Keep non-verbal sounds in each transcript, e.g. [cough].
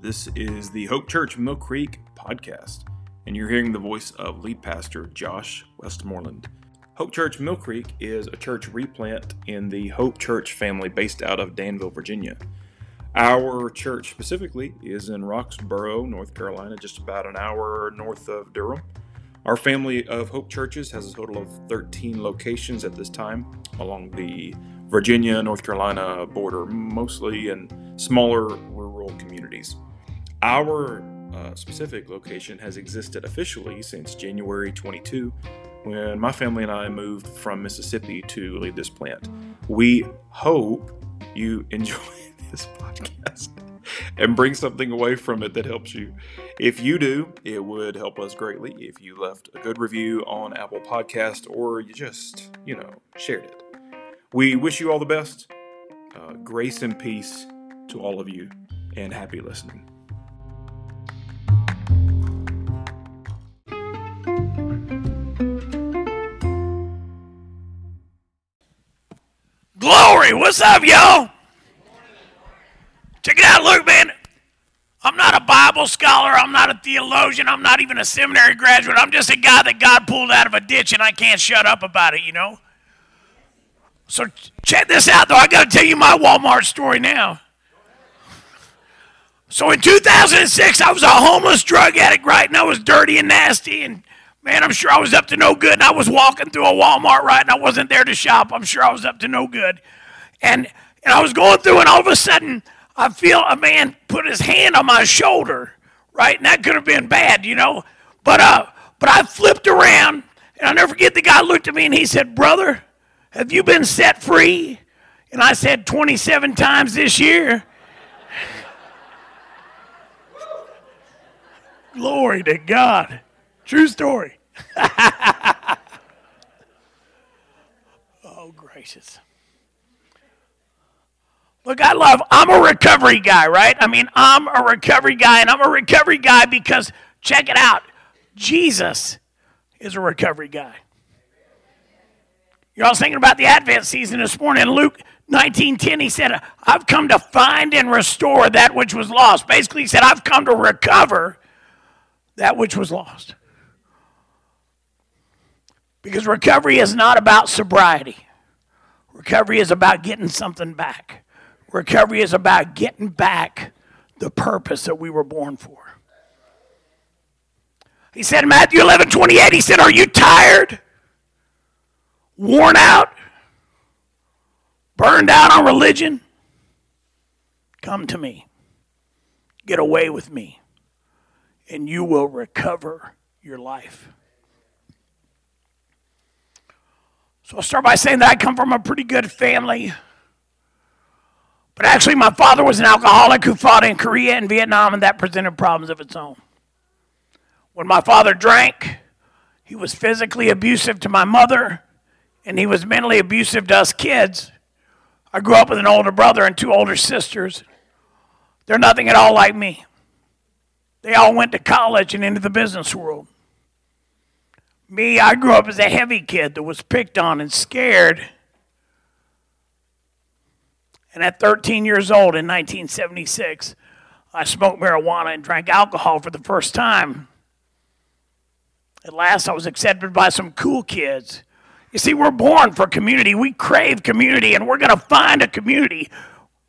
This is the Hope Church Mill Creek podcast, and you're hearing the voice of lead pastor Josh Westmoreland. Hope Church Mill Creek is a church replant in the Hope Church family based out of Danville, Virginia. Our church specifically is in Roxboro, North Carolina, just about an hour north of Durham. Our family of Hope churches has a total of 13 locations at this time along the Virginia, North Carolina border, mostly in smaller. Our uh, specific location has existed officially since January 22 when my family and I moved from Mississippi to lead this plant. We hope you [laughs] enjoy this podcast and bring something away from it that helps you. If you do, it would help us greatly if you left a good review on Apple Podcast or you just, you know, shared it. We wish you all the best. Uh, grace and peace to all of you, and happy listening. Glory, what's up, y'all? Check it out, look, man. I'm not a Bible scholar. I'm not a theologian. I'm not even a seminary graduate. I'm just a guy that God pulled out of a ditch and I can't shut up about it, you know? So check this out, though. I got to tell you my Walmart story now. So in 2006, I was a homeless drug addict, right? And I was dirty and nasty. And man, I'm sure I was up to no good. And I was walking through a Walmart, right? And I wasn't there to shop. I'm sure I was up to no good. And, and I was going through, and all of a sudden, I feel a man put his hand on my shoulder, right? And that could have been bad, you know. But, uh, but I flipped around, and I'll never forget the guy looked at me and he said, Brother, have you been set free? And I said, 27 times this year. [laughs] Glory to God. True story. [laughs] oh, gracious. Look, I love, I'm a recovery guy, right? I mean, I'm a recovery guy, and I'm a recovery guy because, check it out, Jesus is a recovery guy. You're all thinking about the Advent season this morning. In Luke 19:10, he said, I've come to find and restore that which was lost. Basically, he said, I've come to recover that which was lost. Because recovery is not about sobriety. Recovery is about getting something back. Recovery is about getting back the purpose that we were born for. He said in Matthew 11 28, he said, Are you tired? worn out, burned out on religion, come to me. Get away with me, and you will recover your life. So I'll start by saying that I come from a pretty good family. But actually, my father was an alcoholic who fought in Korea and Vietnam, and that presented problems of its own. When my father drank, he was physically abusive to my mother and he was mentally abusive to us kids. I grew up with an older brother and two older sisters. They're nothing at all like me. They all went to college and into the business world. Me, I grew up as a heavy kid that was picked on and scared. And at 13 years old in 1976, I smoked marijuana and drank alcohol for the first time. At last, I was accepted by some cool kids you see, we're born for community. We crave community, and we're going to find a community,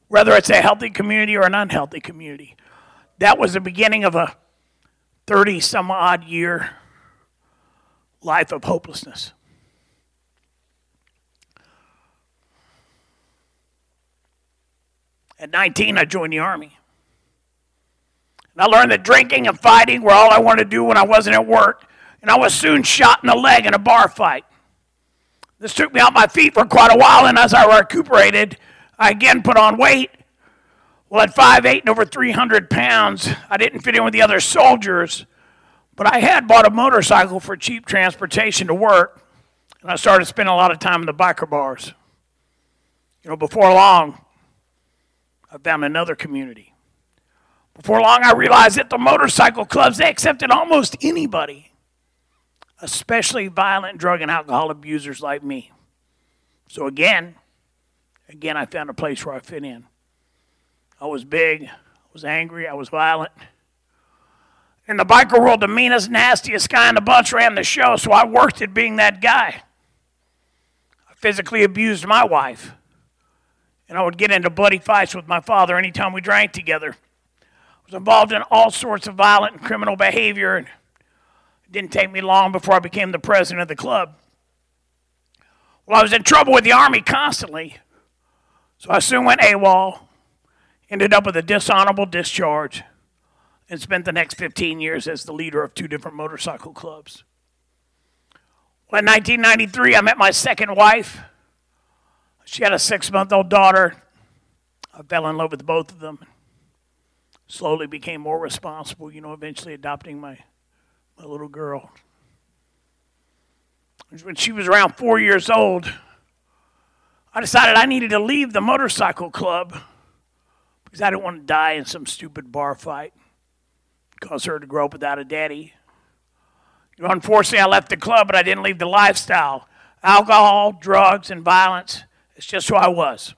whether it's a healthy community or an unhealthy community. That was the beginning of a 30 some odd year life of hopelessness. At 19, I joined the Army. And I learned that drinking and fighting were all I wanted to do when I wasn't at work. And I was soon shot in the leg in a bar fight. This took me off my feet for quite a while, and as I recuperated, I again put on weight. Well, at 5'8 and over 300 pounds, I didn't fit in with the other soldiers, but I had bought a motorcycle for cheap transportation to work, and I started spending a lot of time in the biker bars. You know, before long, I found another community. Before long, I realized that the motorcycle clubs, they accepted almost anybody especially violent drug and alcohol abusers like me. So again, again, I found a place where I fit in. I was big, I was angry, I was violent. In the biker world, the meanest, nastiest guy in the bunch ran the show, so I worked at being that guy. I physically abused my wife, and I would get into bloody fights with my father anytime we drank together. I was involved in all sorts of violent and criminal behavior, and it didn't take me long before I became the president of the club. Well, I was in trouble with the Army constantly, so I soon went AWOL, ended up with a dishonorable discharge and spent the next 15 years as the leader of two different motorcycle clubs. Well, in 1993, I met my second wife. She had a six month old daughter. I fell in love with both of them. Slowly became more responsible, you know, eventually adopting my, my little girl. When she was around four years old, I decided I needed to leave the motorcycle club because I didn't want to die in some stupid bar fight caused her to grow up without a daddy. Unfortunately, I left the club, but I didn't leave the lifestyle. Alcohol, drugs, and violence. It's just who I was.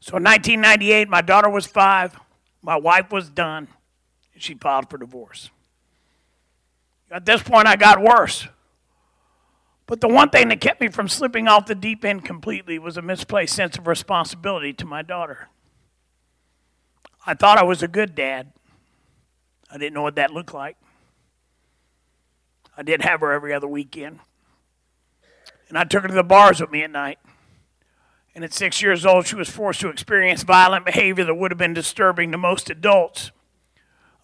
So in 1998, my daughter was five, my wife was done, and she filed for divorce. At this point, I got worse. But the one thing that kept me from slipping off the deep end completely was a misplaced sense of responsibility to my daughter. I thought I was a good dad. I didn't know what that looked like. I did have her every other weekend. And I took her to the bars with me at night. And at six years old, she was forced to experience violent behavior that would have been disturbing to most adults.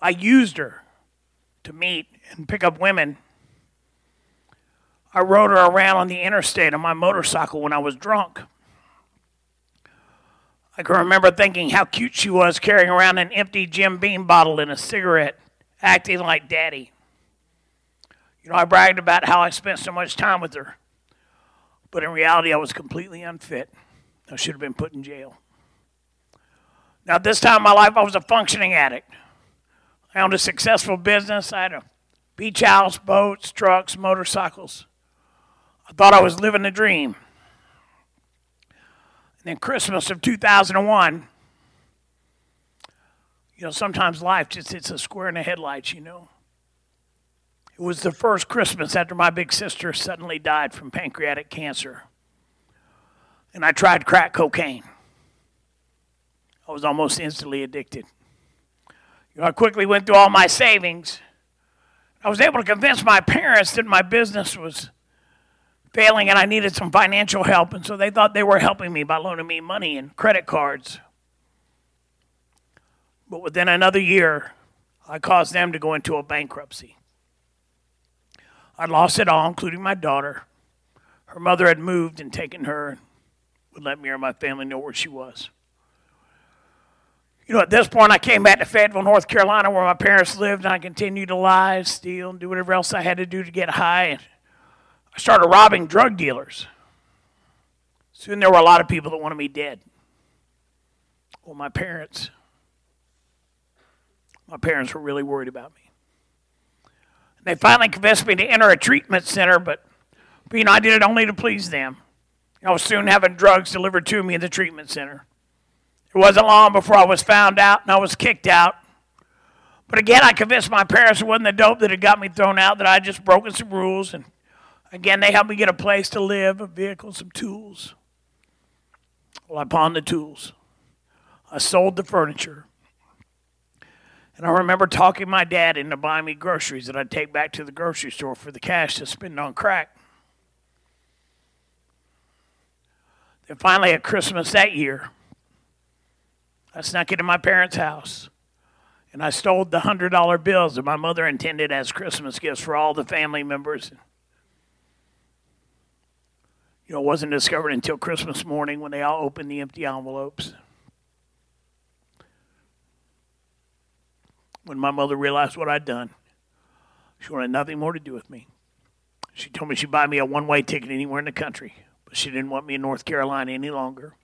I used her to meet and pick up women. I rode her around on the interstate on my motorcycle when I was drunk. I can remember thinking how cute she was carrying around an empty Jim Beam bottle and a cigarette, acting like daddy. You know, I bragged about how I spent so much time with her, but in reality, I was completely unfit. I should have been put in jail. Now, at this time in my life, I was a functioning addict. I owned a successful business. I had a beach house, boats, trucks, motorcycles. I thought I was living the dream. And then Christmas of 2001, you know, sometimes life just hits a square in the headlights, you know. It was the first Christmas after my big sister suddenly died from pancreatic cancer. And I tried crack cocaine. I was almost instantly addicted. You know, I quickly went through all my savings. I was able to convince my parents that my business was failing and I needed some financial help. And so they thought they were helping me by loaning me money and credit cards. But within another year, I caused them to go into a bankruptcy. I lost it all, including my daughter. Her mother had moved and taken her would let me or my family know where she was. You know, at this point, I came back to Fayetteville, North Carolina, where my parents lived, and I continued to lie, steal, and do whatever else I had to do to get high. And I started robbing drug dealers. Soon there were a lot of people that wanted me dead. Well, my parents, my parents were really worried about me. They finally convinced me to enter a treatment center, but, but you know, I did it only to please them. I was soon having drugs delivered to me in the treatment center. It wasn't long before I was found out and I was kicked out. But again, I convinced my parents it wasn't the dope that had got me thrown out, that I had just broken some rules and Again, they helped me get a place to live, a vehicle, some tools. Well, I pawned the tools. I sold the furniture. And I remember talking my dad into buying me groceries that I'd take back to the grocery store for the cash to spend on crack. Then finally, at Christmas that year, I snuck into my parents' house and I stole the $100 bills that my mother intended as Christmas gifts for all the family members you know, it wasn't discovered until Christmas morning when they all opened the empty envelopes. When my mother realized what I'd done, she wanted nothing more to do with me. She told me she'd buy me a one way ticket anywhere in the country, but she didn't want me in North Carolina any longer.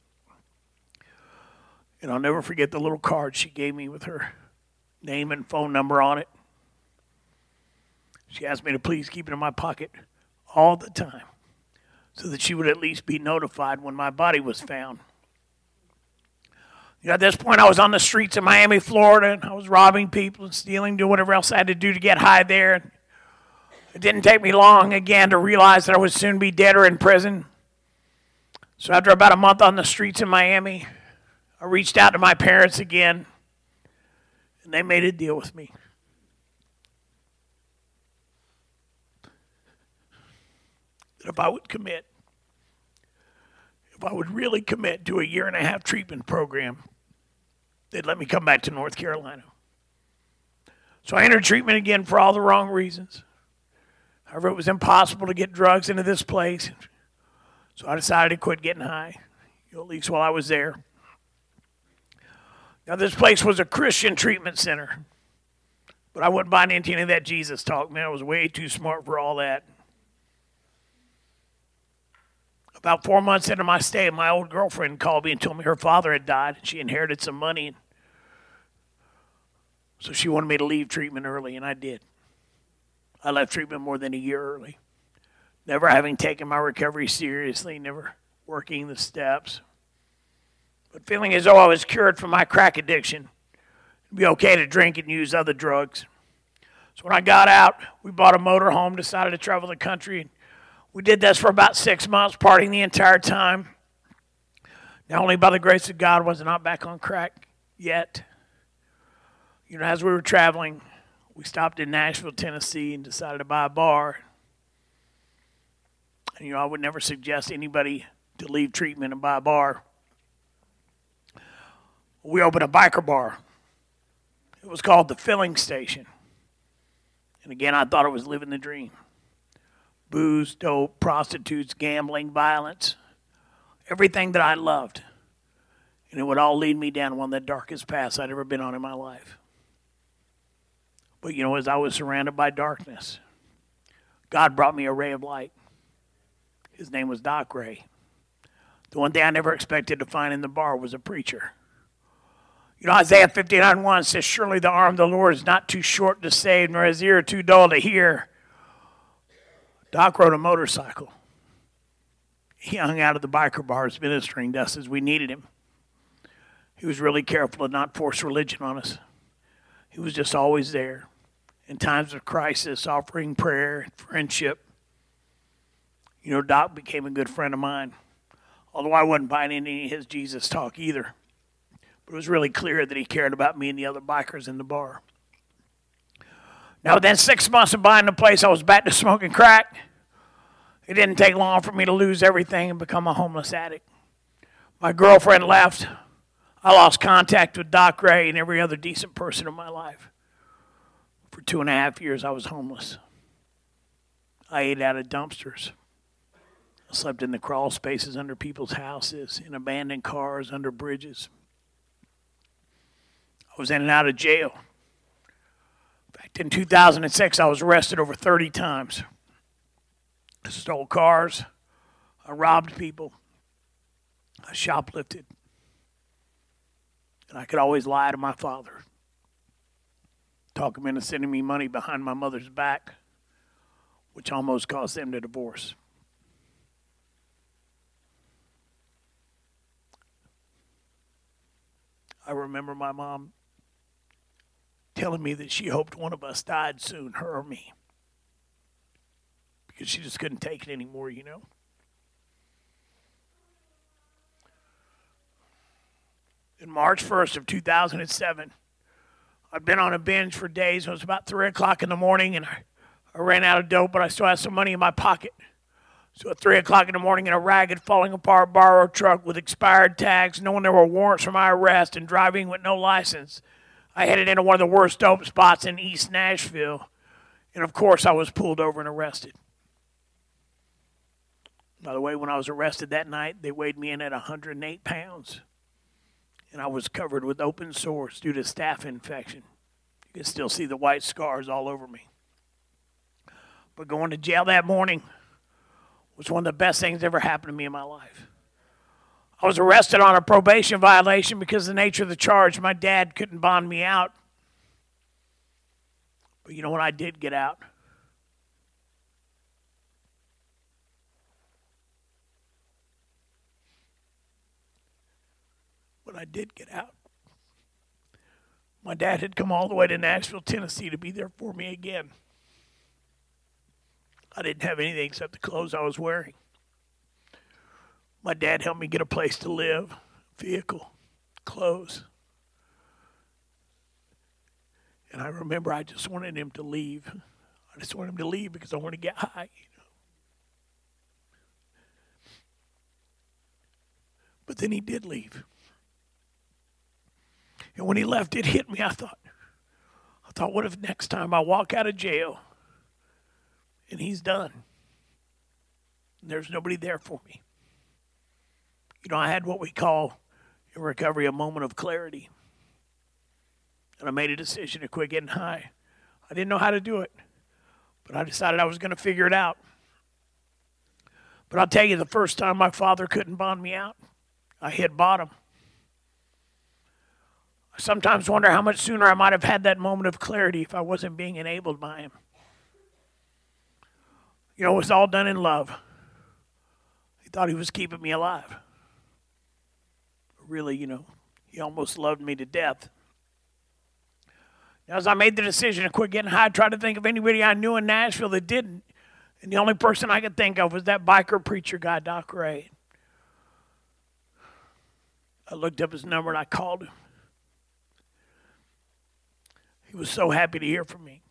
And I'll never forget the little card she gave me with her name and phone number on it. She asked me to please keep it in my pocket all the time so that she would at least be notified when my body was found. You know, at this point, I was on the streets of Miami, Florida, and I was robbing people and stealing, doing whatever else I had to do to get high there. It didn't take me long again to realize that I would soon be dead or in prison. So after about a month on the streets in Miami, I reached out to my parents again, and they made a deal with me. That if I would commit, if I would really commit to a year and a half treatment program, they'd let me come back to North Carolina. So I entered treatment again for all the wrong reasons. However, it was impossible to get drugs into this place. So I decided to quit getting high, at least while I was there. Now, this place was a Christian treatment center, but I wasn't buying into any of that Jesus talk, man. I was way too smart for all that. About four months into my stay, my old girlfriend called me and told me her father had died. and She inherited some money. So she wanted me to leave treatment early, and I did. I left treatment more than a year early. Never having taken my recovery seriously, never working the steps, but feeling as though I was cured from my crack addiction. It'd be okay to drink and use other drugs. So when I got out, we bought a motor home, decided to travel the country. We did this for about six months, partying the entire time. Now, only by the grace of God was I not back on crack yet. You know, as we were traveling, we stopped in Nashville, Tennessee, and decided to buy a bar. And, you know, I would never suggest anybody to leave treatment and buy a bar. We opened a biker bar. It was called the Filling Station. And again, I thought it was living the dream booze, dope, prostitutes, gambling, violence, everything that I loved. And it would all lead me down one of the darkest paths I'd ever been on in my life. But you know, as I was surrounded by darkness, God brought me a ray of light. His name was Doc Ray. The one thing I never expected to find in the bar was a preacher. You know, Isaiah 59 1 says, Surely the arm of the Lord is not too short to save, nor his ear too dull to hear. Doc rode a motorcycle. He hung out at the biker bars ministering to us as we needed him. He was really careful to not force religion on us. He was just always there in times of crisis, offering prayer, and friendship. You know, Doc became a good friend of mine, although I wasn't buying any of his Jesus talk either. But it was really clear that he cared about me and the other bikers in the bar. Now, within six months of buying the place, I was back to smoking crack. It didn't take long for me to lose everything and become a homeless addict. My girlfriend left. I lost contact with Doc Ray and every other decent person in my life. For two and a half years, I was homeless. I ate out of dumpsters. I slept in the crawl spaces under people's houses, in abandoned cars, under bridges. I was in and out of jail. In fact, in 2006, I was arrested over 30 times. I stole cars. I robbed people. I shoplifted. And I could always lie to my father talk him into sending me money behind my mother's back, which almost caused them to divorce. I remember my mom telling me that she hoped one of us died soon, her or me, because she just couldn't take it anymore, you know. In March 1st of 2007, I'd been on a binge for days. It was about 3 o'clock in the morning, and I, I ran out of dope, but I still had some money in my pocket. So at 3 o'clock in the morning, in a ragged, falling apart borrowed truck with expired tags, knowing there were warrants for my arrest and driving with no license, I headed into one of the worst dope spots in East Nashville. And of course, I was pulled over and arrested. By the way, when I was arrested that night, they weighed me in at 108 pounds and I was covered with open sores due to staph infection. You can still see the white scars all over me. But going to jail that morning was one of the best things that ever happened to me in my life. I was arrested on a probation violation because of the nature of the charge. My dad couldn't bond me out. But you know what? I did get out. But I did get out. My dad had come all the way to Nashville, Tennessee to be there for me again. I didn't have anything except the clothes I was wearing. My dad helped me get a place to live, vehicle, clothes. And I remember I just wanted him to leave. I just wanted him to leave because I wanted to get high. You know? But then he did leave. And when he left, it hit me. I thought, I thought, what if next time I walk out of jail and he's done? And there's nobody there for me. You know, I had what we call in recovery a moment of clarity. And I made a decision to quit getting high. I didn't know how to do it, but I decided I was going to figure it out. But I'll tell you, the first time my father couldn't bond me out, I hit bottom. Sometimes wonder how much sooner I might have had that moment of clarity if I wasn't being enabled by him. You know, it was all done in love. He thought he was keeping me alive. But really, you know, he almost loved me to death. Now, As I made the decision to quit getting high, I tried to think of anybody I knew in Nashville that didn't. And the only person I could think of was that biker preacher guy, Doc Ray. I looked up his number and I called him. He was so happy to hear from me.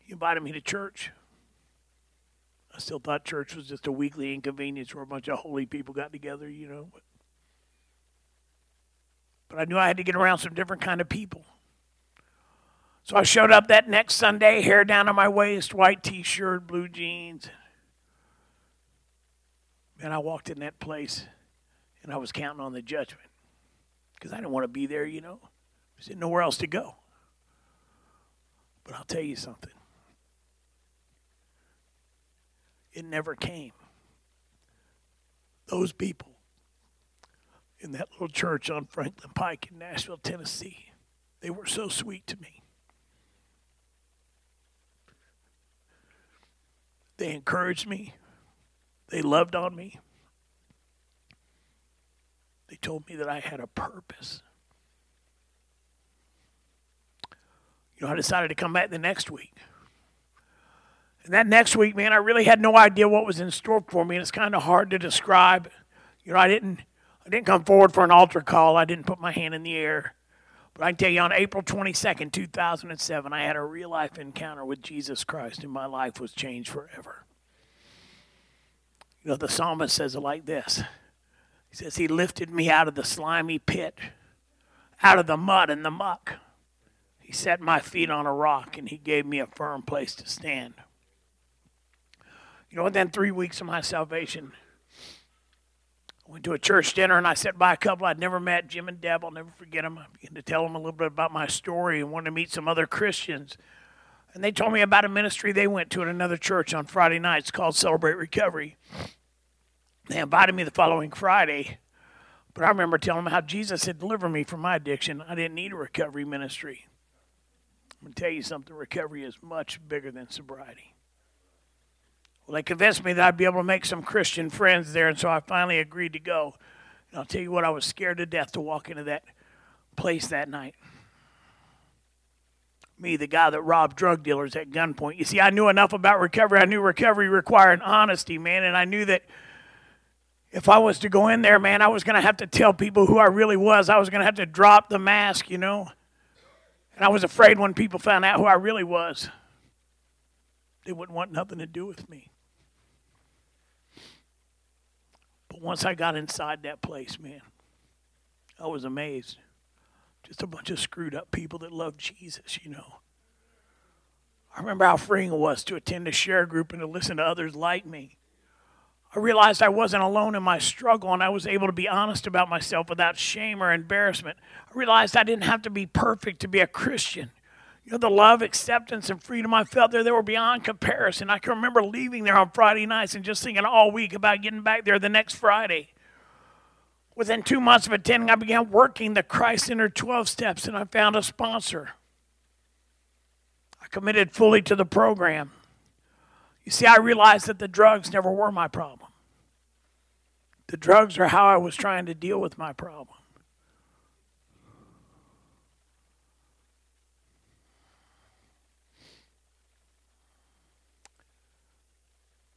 He invited me to church. I still thought church was just a weekly inconvenience where a bunch of holy people got together, you know. But, I knew I had to get around some different kind of people. So I showed up that next Sunday, hair down to my waist, white t shirt, blue jeans. And I walked in that place and I was counting on the judgment because I didn't want to be there, you know. I didn't know where else to go. But I'll tell you something. It never came. Those people in that little church on Franklin Pike in Nashville, Tennessee, they were so sweet to me. They encouraged me. They loved on me. They told me that I had a purpose. You know, I decided to come back the next week. And that next week, man, I really had no idea what was in store for me, and it's kind of hard to describe. You know, I didn't, I didn't come forward for an altar call. I didn't put my hand in the air. But I can tell you, on April 22nd, 2007, I had a real life encounter with Jesus Christ, and my life was changed forever. You know, the psalmist says it like this He says, He lifted me out of the slimy pit, out of the mud and the muck. He set my feet on a rock and he gave me a firm place to stand. You know, within three weeks of my salvation, I went to a church dinner and I sat by a couple I'd never met, Jim and Deb. I'll never forget them. I began to tell them a little bit about my story and wanted to meet some other Christians. And they told me about a ministry they went to at another church on Friday nights called Celebrate Recovery. They invited me the following Friday. But I remember telling them how Jesus had delivered me from my addiction. I didn't need a recovery ministry. I'm going to tell you something recovery is much bigger than sobriety. Well, they convinced me that I'd be able to make some Christian friends there, and so I finally agreed to go. And I'll tell you what, I was scared to death to walk into that place that night. Me, the guy that robbed drug dealers at gunpoint. You see, I knew enough about recovery. I knew recovery required honesty, man, and I knew that if I was to go in there, man, I was going to have to tell people who I really was. I was going to have to drop the mask, you know. And I was afraid when people found out who I really was, they wouldn't want nothing to do with me. But once I got inside that place, man, I was amazed. Just a bunch of screwed up people that loved Jesus, you know. I remember how freeing it was to attend a share group and to listen to others like me. I realized I wasn't alone in my struggle and I was able to be honest about myself without shame or embarrassment. I realized I didn't have to be perfect to be a Christian. You know, the love, acceptance, and freedom I felt there, they were beyond comparison. I can remember leaving there on Friday nights and just thinking all week about getting back there the next Friday. Within two months of attending, I began working the Christ centered 12 steps and I found a sponsor. I committed fully to the program. You see, I realized that the drugs never were my problem. The drugs are how I was trying to deal with my problem.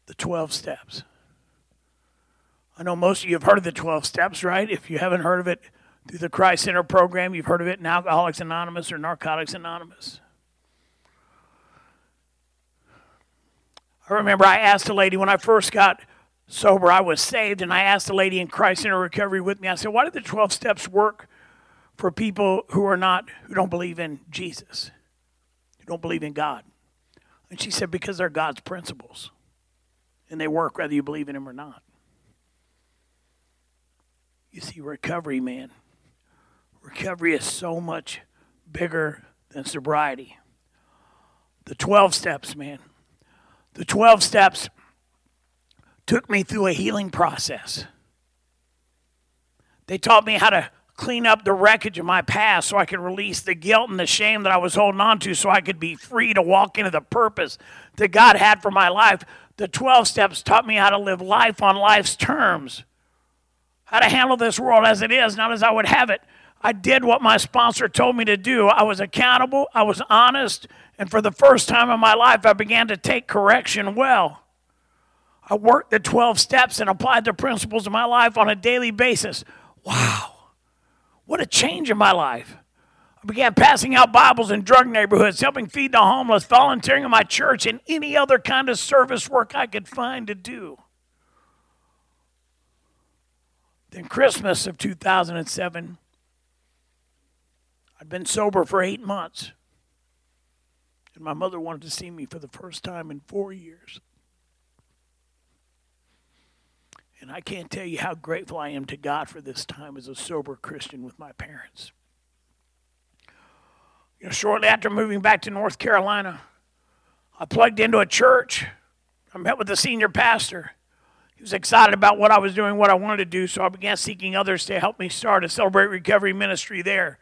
The 12 steps. I know most of you have heard of the 12 steps, right? If you haven't heard of it through the Christ centered program, you've heard of it in Alcoholics Anonymous or Narcotics Anonymous. I remember I asked a lady when I first got sober, I was saved, and I asked a lady in Christ centered Recovery with me, I said, Why do the 12 steps work for people who are not, who don't believe in Jesus, who don't believe in God? And she said, Because they're God's principles, and they work whether you believe in Him or not. You see, recovery, man, recovery is so much bigger than sobriety. The 12 steps, man. The 12 steps took me through a healing process. They taught me how to clean up the wreckage of my past so I could release the guilt and the shame that I was holding on to so I could be free to walk into the purpose that God had for my life. The 12 steps taught me how to live life on life's terms, how to handle this world as it is, not as I would have it. I did what my sponsor told me to do. I was accountable, I was honest, and for the first time in my life, I began to take correction well. I worked the 12 steps and applied the principles of my life on a daily basis. Wow, what a change in my life. I began passing out Bibles in drug neighborhoods, helping feed the homeless, volunteering in my church, and any other kind of service work I could find to do. Then, Christmas of 2007, I'd been sober for eight months. And my mother wanted to see me for the first time in four years. And I can't tell you how grateful I am to God for this time as a sober Christian with my parents. You know, shortly after moving back to North Carolina, I plugged into a church. I met with the senior pastor. He was excited about what I was doing, what I wanted to do, so I began seeking others to help me start a Celebrate Recovery ministry there.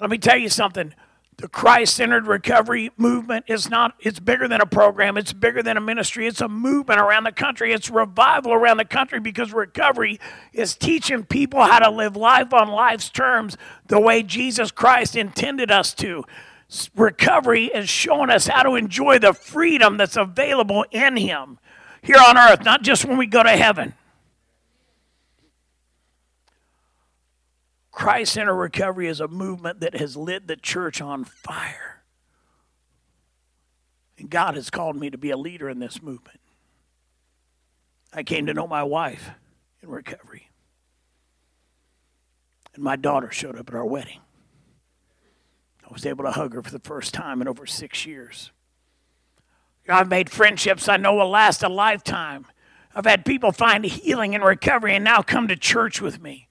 Let me tell you something the Christ centered recovery movement is not, it's bigger than a program, it's bigger than a ministry, it's a movement around the country, it's revival around the country because recovery is teaching people how to live life on life's terms the way Jesus Christ intended us to. Recovery is showing us how to enjoy the freedom that's available in Him here on earth, not just when we go to heaven. Christ centered Recovery is a movement that has lit the church on fire. And God has called me to be a leader in this movement. I came to know my wife in recovery. And my daughter showed up at our wedding. I was able to hug her for the first time in over six years. I've made friendships I know will last a lifetime. I've had people find healing and recovery and now come to church with me.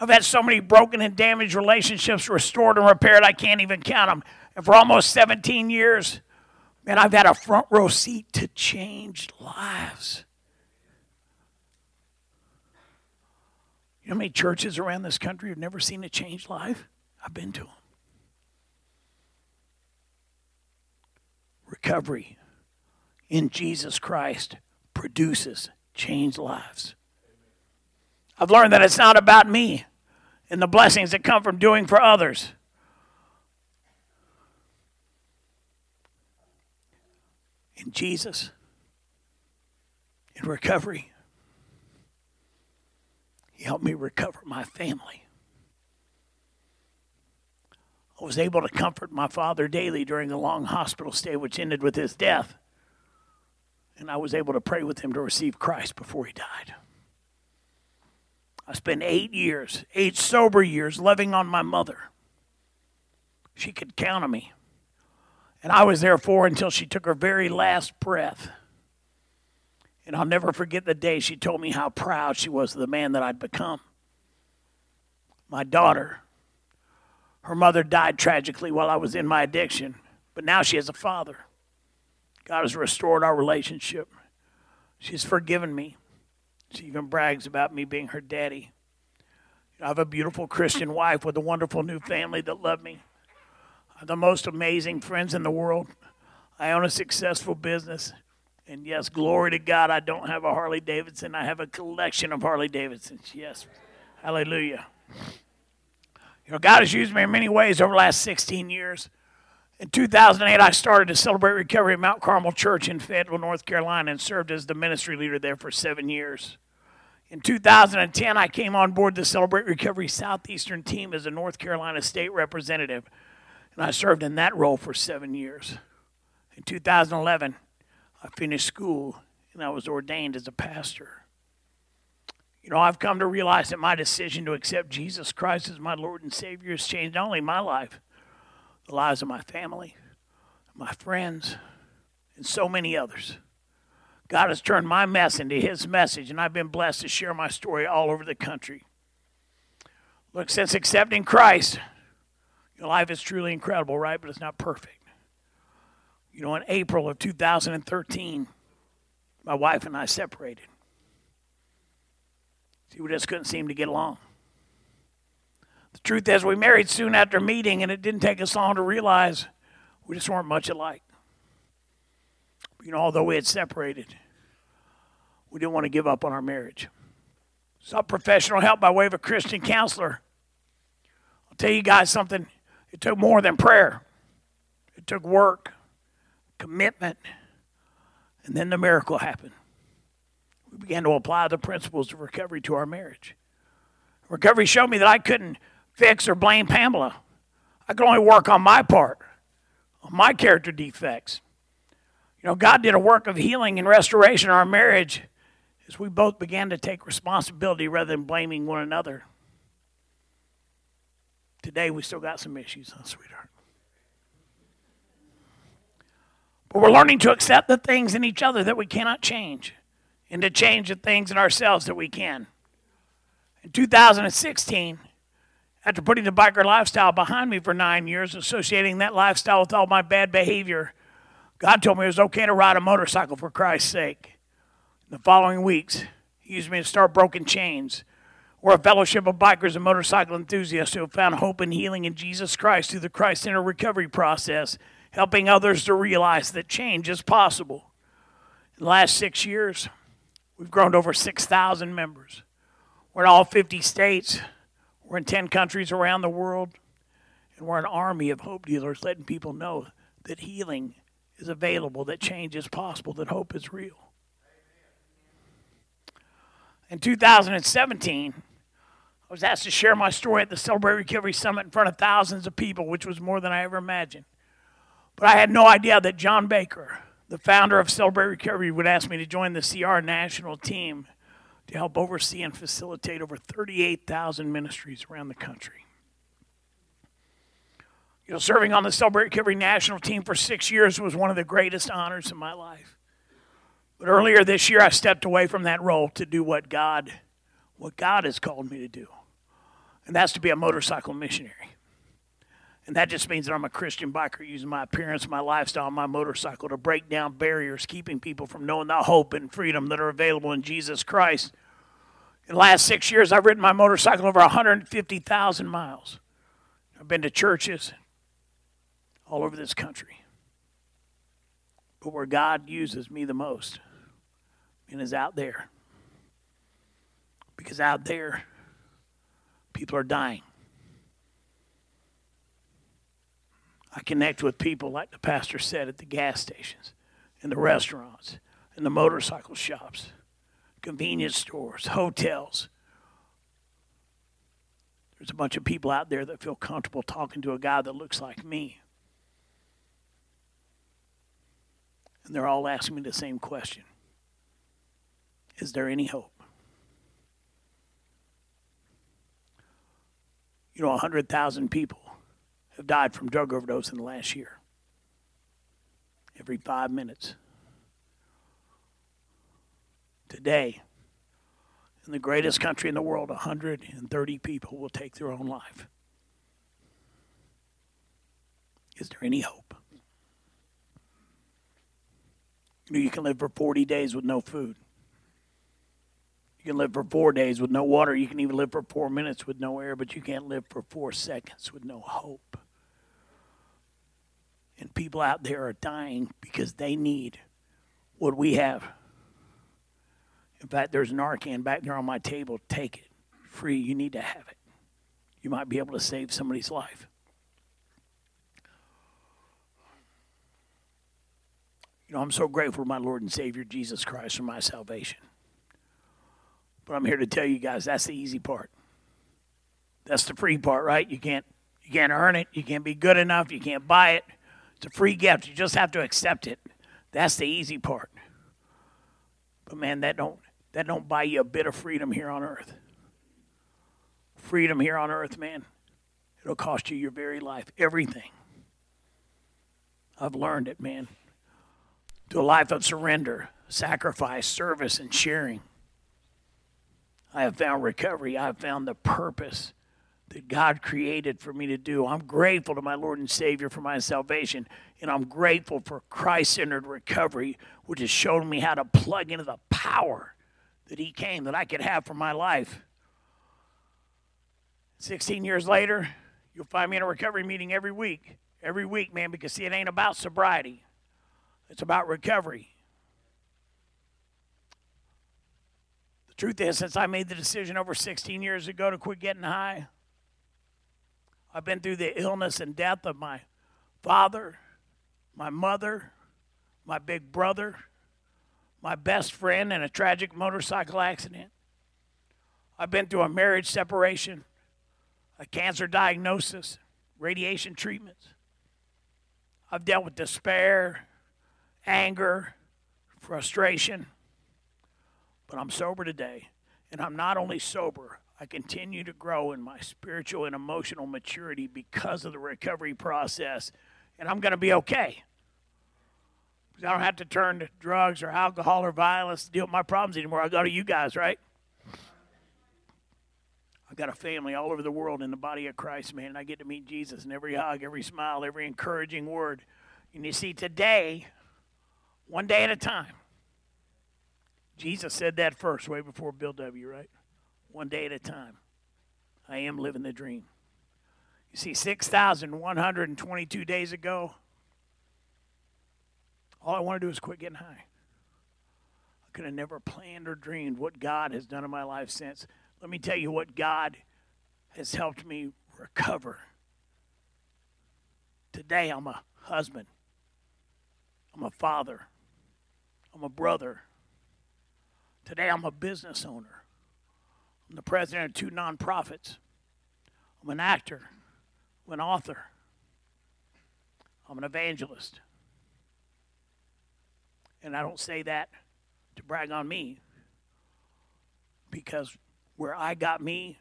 I've had so many broken and damaged relationships restored and repaired, I can't even count them. And for almost 17 years, man, I've had a front row seat to change lives. You know how many churches around this country have never seen a changed life? I've been to them. Recovery in Jesus Christ produces changed lives. I've learned that it's not about me and the blessings that come from doing for others. In Jesus, in recovery, He helped me recover my family. I was able to comfort my father daily during the long hospital stay, which ended with his death. And I was able to pray with him to receive Christ before he died. I spent eight years, eight sober years, living on my mother. She could count on me. And I was there for until she took her very last breath. And I'll never forget the day she told me how proud she was of the man that I'd become. My daughter, her mother died tragically while I was in my addiction, but now she has a father. God has restored our relationship. She's forgiven me. She even brags about me being her daddy. I have a beautiful Christian wife with a wonderful new family that love me. I have the most amazing friends in the world. I own a successful business. And yes, glory to God, I don't have a Harley Davidson. I have a collection of Harley Davidsons. Yes. Hallelujah. You know, God has used me in many ways over the last 16 years. In 2008, I started to celebrate recovery at Mount Carmel Church in Fayetteville, North Carolina, and served as the ministry leader there for seven years. In 2010, I came on board the Celebrate Recovery Southeastern team as a North Carolina state representative, and I served in that role for seven years. In 2011, I finished school and I was ordained as a pastor. You know, I've come to realize that my decision to accept Jesus Christ as my Lord and Savior has changed not only my life, the lives of my family, my friends, and so many others. God has turned my mess into His message, and I've been blessed to share my story all over the country. Look, since accepting Christ, your life is truly incredible, right? But it's not perfect. You know, in April of 2013, my wife and I separated. See, we just couldn't seem to get along. The truth is, we married soon after meeting, and it didn't take us long to realize we just weren't much alike. You know, although we had separated, we didn't want to give up on our marriage. Sought professional help by way of a Christian counselor. I'll tell you guys something. It took more than prayer. It took work, commitment, and then the miracle happened. We began to apply the principles of recovery to our marriage. Recovery showed me that I couldn't fix or blame Pamela. I could only work on my part, on my character defects. You know, God did a work of healing and restoration in our marriage as we both began to take responsibility rather than blaming one another. Today, we still got some issues, huh, sweetheart? But we're learning to accept the things in each other that we cannot change and to change the things in ourselves that we can. In 2016, after putting the biker lifestyle behind me for nine years, associating that lifestyle with all my bad behavior, God told me it was okay to ride a motorcycle for Christ's sake. In the following weeks, He used me to start Broken Chains. We're a fellowship of bikers and motorcycle enthusiasts who have found hope and healing in Jesus Christ through the Christ centered recovery process, helping others to realize that change is possible. In the last six years, we've grown to over 6,000 members. We're in all 50 states. We're in 10 countries around the world, and we're an army of hope dealers letting people know that healing is available, that change is possible, that hope is real. In 2017, I was asked to share my story at the Celebrate Recovery Summit in front of thousands of people, which was more than I ever imagined. But I had no idea that John Baker, the founder of Celebrate Recovery, would ask me to join the CR national team to help oversee and facilitate over 38,000 ministries around the country. You know, serving on the Celebrate Recovery national team for six years was one of the greatest honors in my life. But earlier this year, I stepped away from that role to do what God, what God has called me to do, and that's to be a motorcycle missionary. And that just means that I'm a Christian biker using my appearance, my lifestyle, my motorcycle to break down barriers, keeping people from knowing the hope and freedom that are available in Jesus Christ. In the last six years, I've ridden my motorcycle over 150,000 miles. I've been to churches all over this country. But where God uses me the most and is out there. Because out there, people are dying. I connect with people, like the pastor said, at the gas stations, in the restaurants, in the motorcycle shops, convenience stores, hotels. There's a bunch of people out there that feel comfortable talking to a guy that looks like me. And they're all asking me the same question Is there any hope? You know, 100,000 people have died from drug overdose in the last year. Every five minutes. Today, in the greatest country in the world, 130 people will take their own life. Is there any hope? You know, you can live for 40 days with no food. You can live for four days with no water. You can even live for four minutes with no air, but you can't live for four seconds with no hope. And people out there are dying because they need what we have. In fact, there's an Narcan back there on my table. Take it. Free. You need to have it. You might be able to save somebody's life. You know, I'm so grateful to my Lord and Savior Jesus Christ for my salvation. But I'm here to tell you guys that's the easy part. That's the free part, right? You can't you can't earn it, you can't be good enough, you can't buy it. It's a free gift. You just have to accept it. That's the easy part. But man, that don't that don't buy you a bit of freedom here on earth. Freedom here on earth, man. It'll cost you your very life, everything. I've learned it, man to a life of surrender, sacrifice, service, and sharing. I have found recovery. I have found the purpose that God created for me to do. I'm grateful to my Lord and Savior for my salvation, and I'm grateful for Christ centered recovery, which has shown me how to plug into the power that He came that I could have for my life. 16 years later, you'll find me in a recovery meeting every week. Every week, man, because see, it ain't about sobriety. It's about recovery. The truth is, since I made the decision over 16 years ago to quit getting high, I've been through the illness and death of my father, my mother, my big brother, my best friend in a tragic motorcycle accident. I've been through a marriage separation, a cancer diagnosis, radiation treatments. I've dealt with despair, anger, frustration. But I'm sober today. And I'm not only sober, I continue to grow in my spiritual and emotional maturity because of the recovery process. And I'm going to be okay. I don't have to turn to drugs or alcohol or violence to deal with my problems anymore. I go to you guys, right? I've got a family all over the world in the body of Christ, man. And I get to meet Jesus in every hug, every smile, every encouraging word. And you see, today, one day at a time. Jesus said that first, way before Bill W., right? One day at a time. I am living the dream. You see, 6,122 days ago, all I want to do is quit getting high. I could have never planned or dreamed what God has done in my life since. Let me tell you what God has helped me recover. Today, I'm a husband, I'm a father, I'm a brother. Today, I'm a business owner. I'm the president of two nonprofits. I'm an actor. I'm an author. I'm an evangelist. And I don't say that to brag on me because where I got me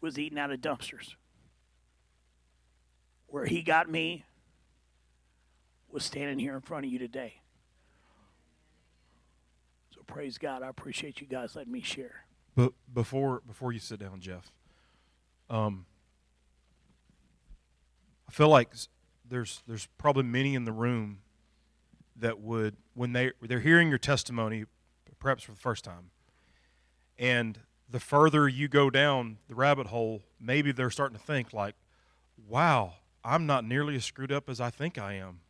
was eating out of dumpsters. Where he got me was standing here in front of you today So praise God. I appreciate you guys letting me share. But before before you sit down, Jeff, um, I feel like there's there's probably many in the room that would when they they're hearing your testimony, perhaps for the first time, and the further you go down the rabbit hole, maybe they're starting to think like, "Wow, I'm not nearly as screwed up as I think I am."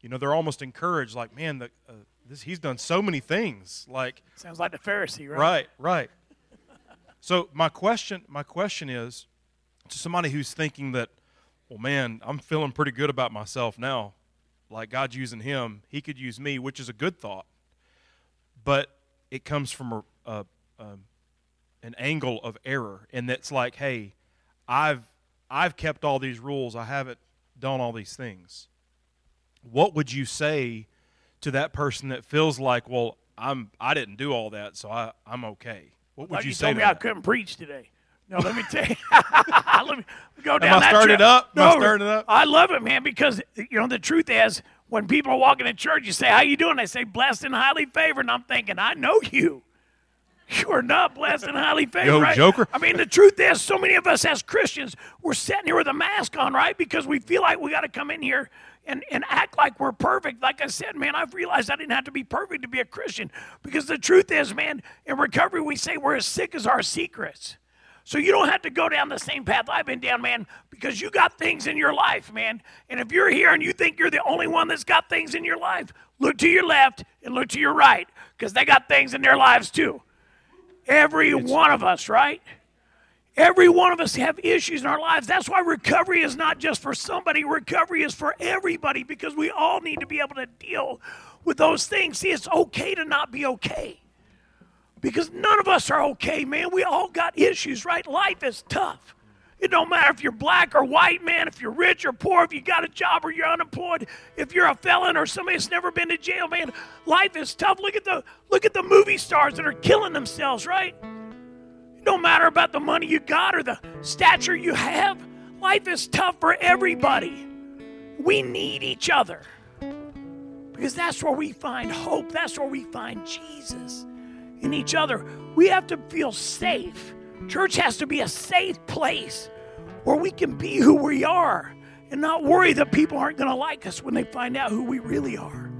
You know, they're almost encouraged, like, "Man, the uh, this, he's done so many things. Like sounds like the Pharisee, right? Right, right. so my question, my question is to somebody who's thinking that, well, man, I'm feeling pretty good about myself now. Like God's using him, He could use me, which is a good thought. But it comes from a, a, a an angle of error, and that's like, hey, I've I've kept all these rules. I haven't done all these things. What would you say to that person that feels like, well, I'm I didn't do all that, so I I'm okay. What would like you, you say? Told me? I couldn't preach today. No, let me [laughs] tell you. [laughs] let me go down Am I started trail. up? Am no, I started up? I love it, man, because you know the truth is when people are walking in church, you say, "How you doing?" They say, "Blessed and highly favored," and I'm thinking, "I know you." You are not blessed and highly favored, Yo, right? Joker. I mean, the truth is, so many of us as Christians, we're sitting here with a mask on, right? Because we feel like we got to come in here and, and act like we're perfect. Like I said, man, I've realized I didn't have to be perfect to be a Christian. Because the truth is, man, in recovery, we say we're as sick as our secrets. So you don't have to go down the same path I've been down, man, because you got things in your life, man. And if you're here and you think you're the only one that's got things in your life, look to your left and look to your right, because they got things in their lives too. Every it's, one of us, right? Every one of us have issues in our lives. That's why recovery is not just for somebody, recovery is for everybody because we all need to be able to deal with those things. See, it's okay to not be okay because none of us are okay, man. We all got issues, right? Life is tough. It don't matter if you're black or white, man, if you're rich or poor, if you got a job or you're unemployed, if you're a felon or somebody that's never been to jail, man. Life is tough. Look at the look at the movie stars that are killing themselves, right? No matter about the money you got or the stature you have, life is tough for everybody. We need each other because that's where we find hope. That's where we find Jesus in each other. We have to feel safe. Church has to be a safe place where we can be who we are and not worry that people aren't going to like us when they find out who we really are.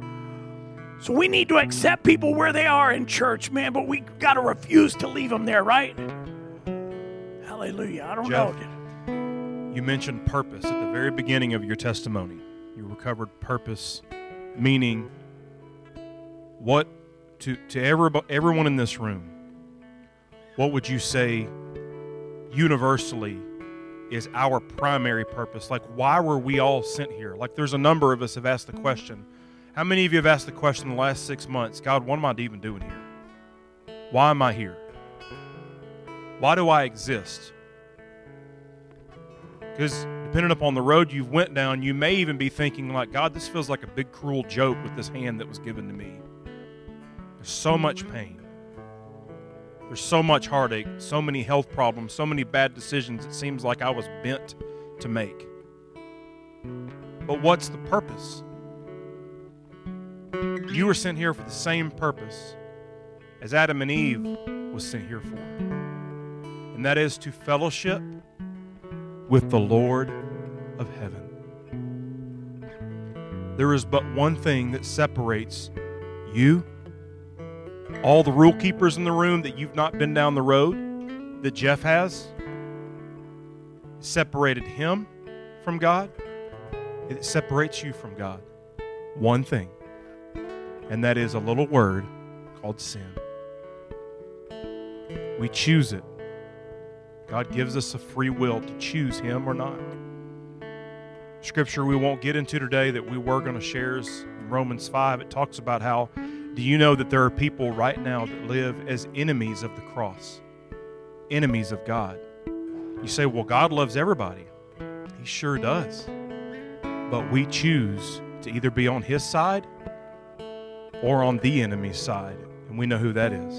So we need to accept people where they are in church, man, but we got to refuse to leave them there, right? Hallelujah. I don't Jeff, know. You mentioned purpose at the very beginning of your testimony. You recovered purpose, meaning what to to every, everyone in this room. What would you say universally is our primary purpose? Like why were we all sent here? Like there's a number of us have asked the question. How many of you have asked the question in the last 6 months, God, what am I even doing here? Why am I here? Why do I exist? Because depending upon the road you've went down, you may even be thinking like, God, this feels like a big cruel joke with this hand that was given to me. So much pain. There's so much heartache, so many health problems, so many bad decisions it seems like I was bent to make. But what's the purpose? You were sent here for the same purpose as Adam and Eve was sent here for. And that is to fellowship with the Lord of heaven. There is but one thing that separates you, all the rule keepers in the room that you've not been down the road that Jeff has, separated him from God. It separates you from God. One thing. And that is a little word called sin. We choose it. God gives us a free will to choose Him or not. Scripture we won't get into today that we were going to share is Romans 5. It talks about how do you know that there are people right now that live as enemies of the cross, enemies of God? You say, well, God loves everybody. He sure does. But we choose to either be on His side or on the enemy's side, and we know who that is.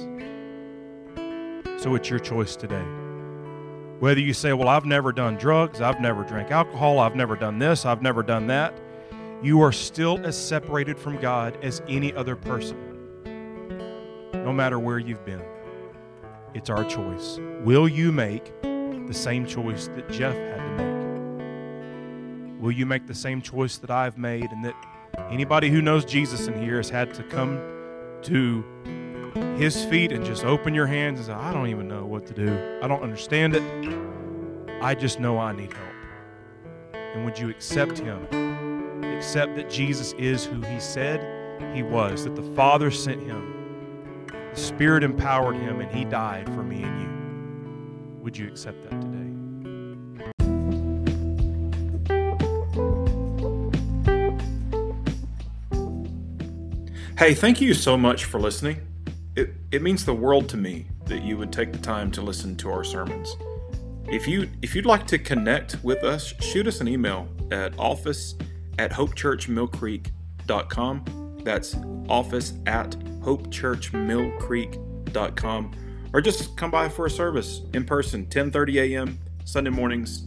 So it's your choice today. Whether you say, Well, I've never done drugs, I've never drank alcohol, I've never done this, I've never done that, you are still as separated from God as any other person, no matter where you've been. It's our choice. Will you make the same choice that Jeff had to make? Will you make the same choice that I've made and that anybody who knows Jesus in here has had to come to his feet and just open your hands and say, I don't even know what to do. I don't understand it. I just know I need help. And would you accept him? Accept that Jesus is who he said he was, that the Father sent him, Spirit empowered him, and he died for me and you. Would you accept that today? Hey, thank you so much for listening. It, it means the world to me that you would take the time to listen to our sermons. If you if you'd like to connect with us, shoot us an email at office at hopechurchmillcreek.com. That's office at hopechurchmillcreek.com. Or just come by for a service in person, 10:30 a.m. Sunday mornings.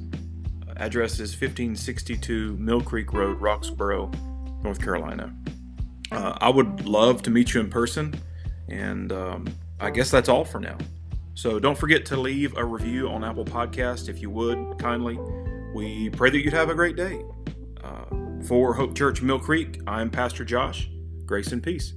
Address is 1562 Mill Creek Road, Roxboro, North Carolina. Uh, I would love to meet you in person, and um, I guess that's all for now. So don't forget to leave a review on Apple Podcast if you would kindly. We pray that you'd have a great day. Uh, for Hope Church Mill Creek, I'm Pastor Josh. Grace and peace.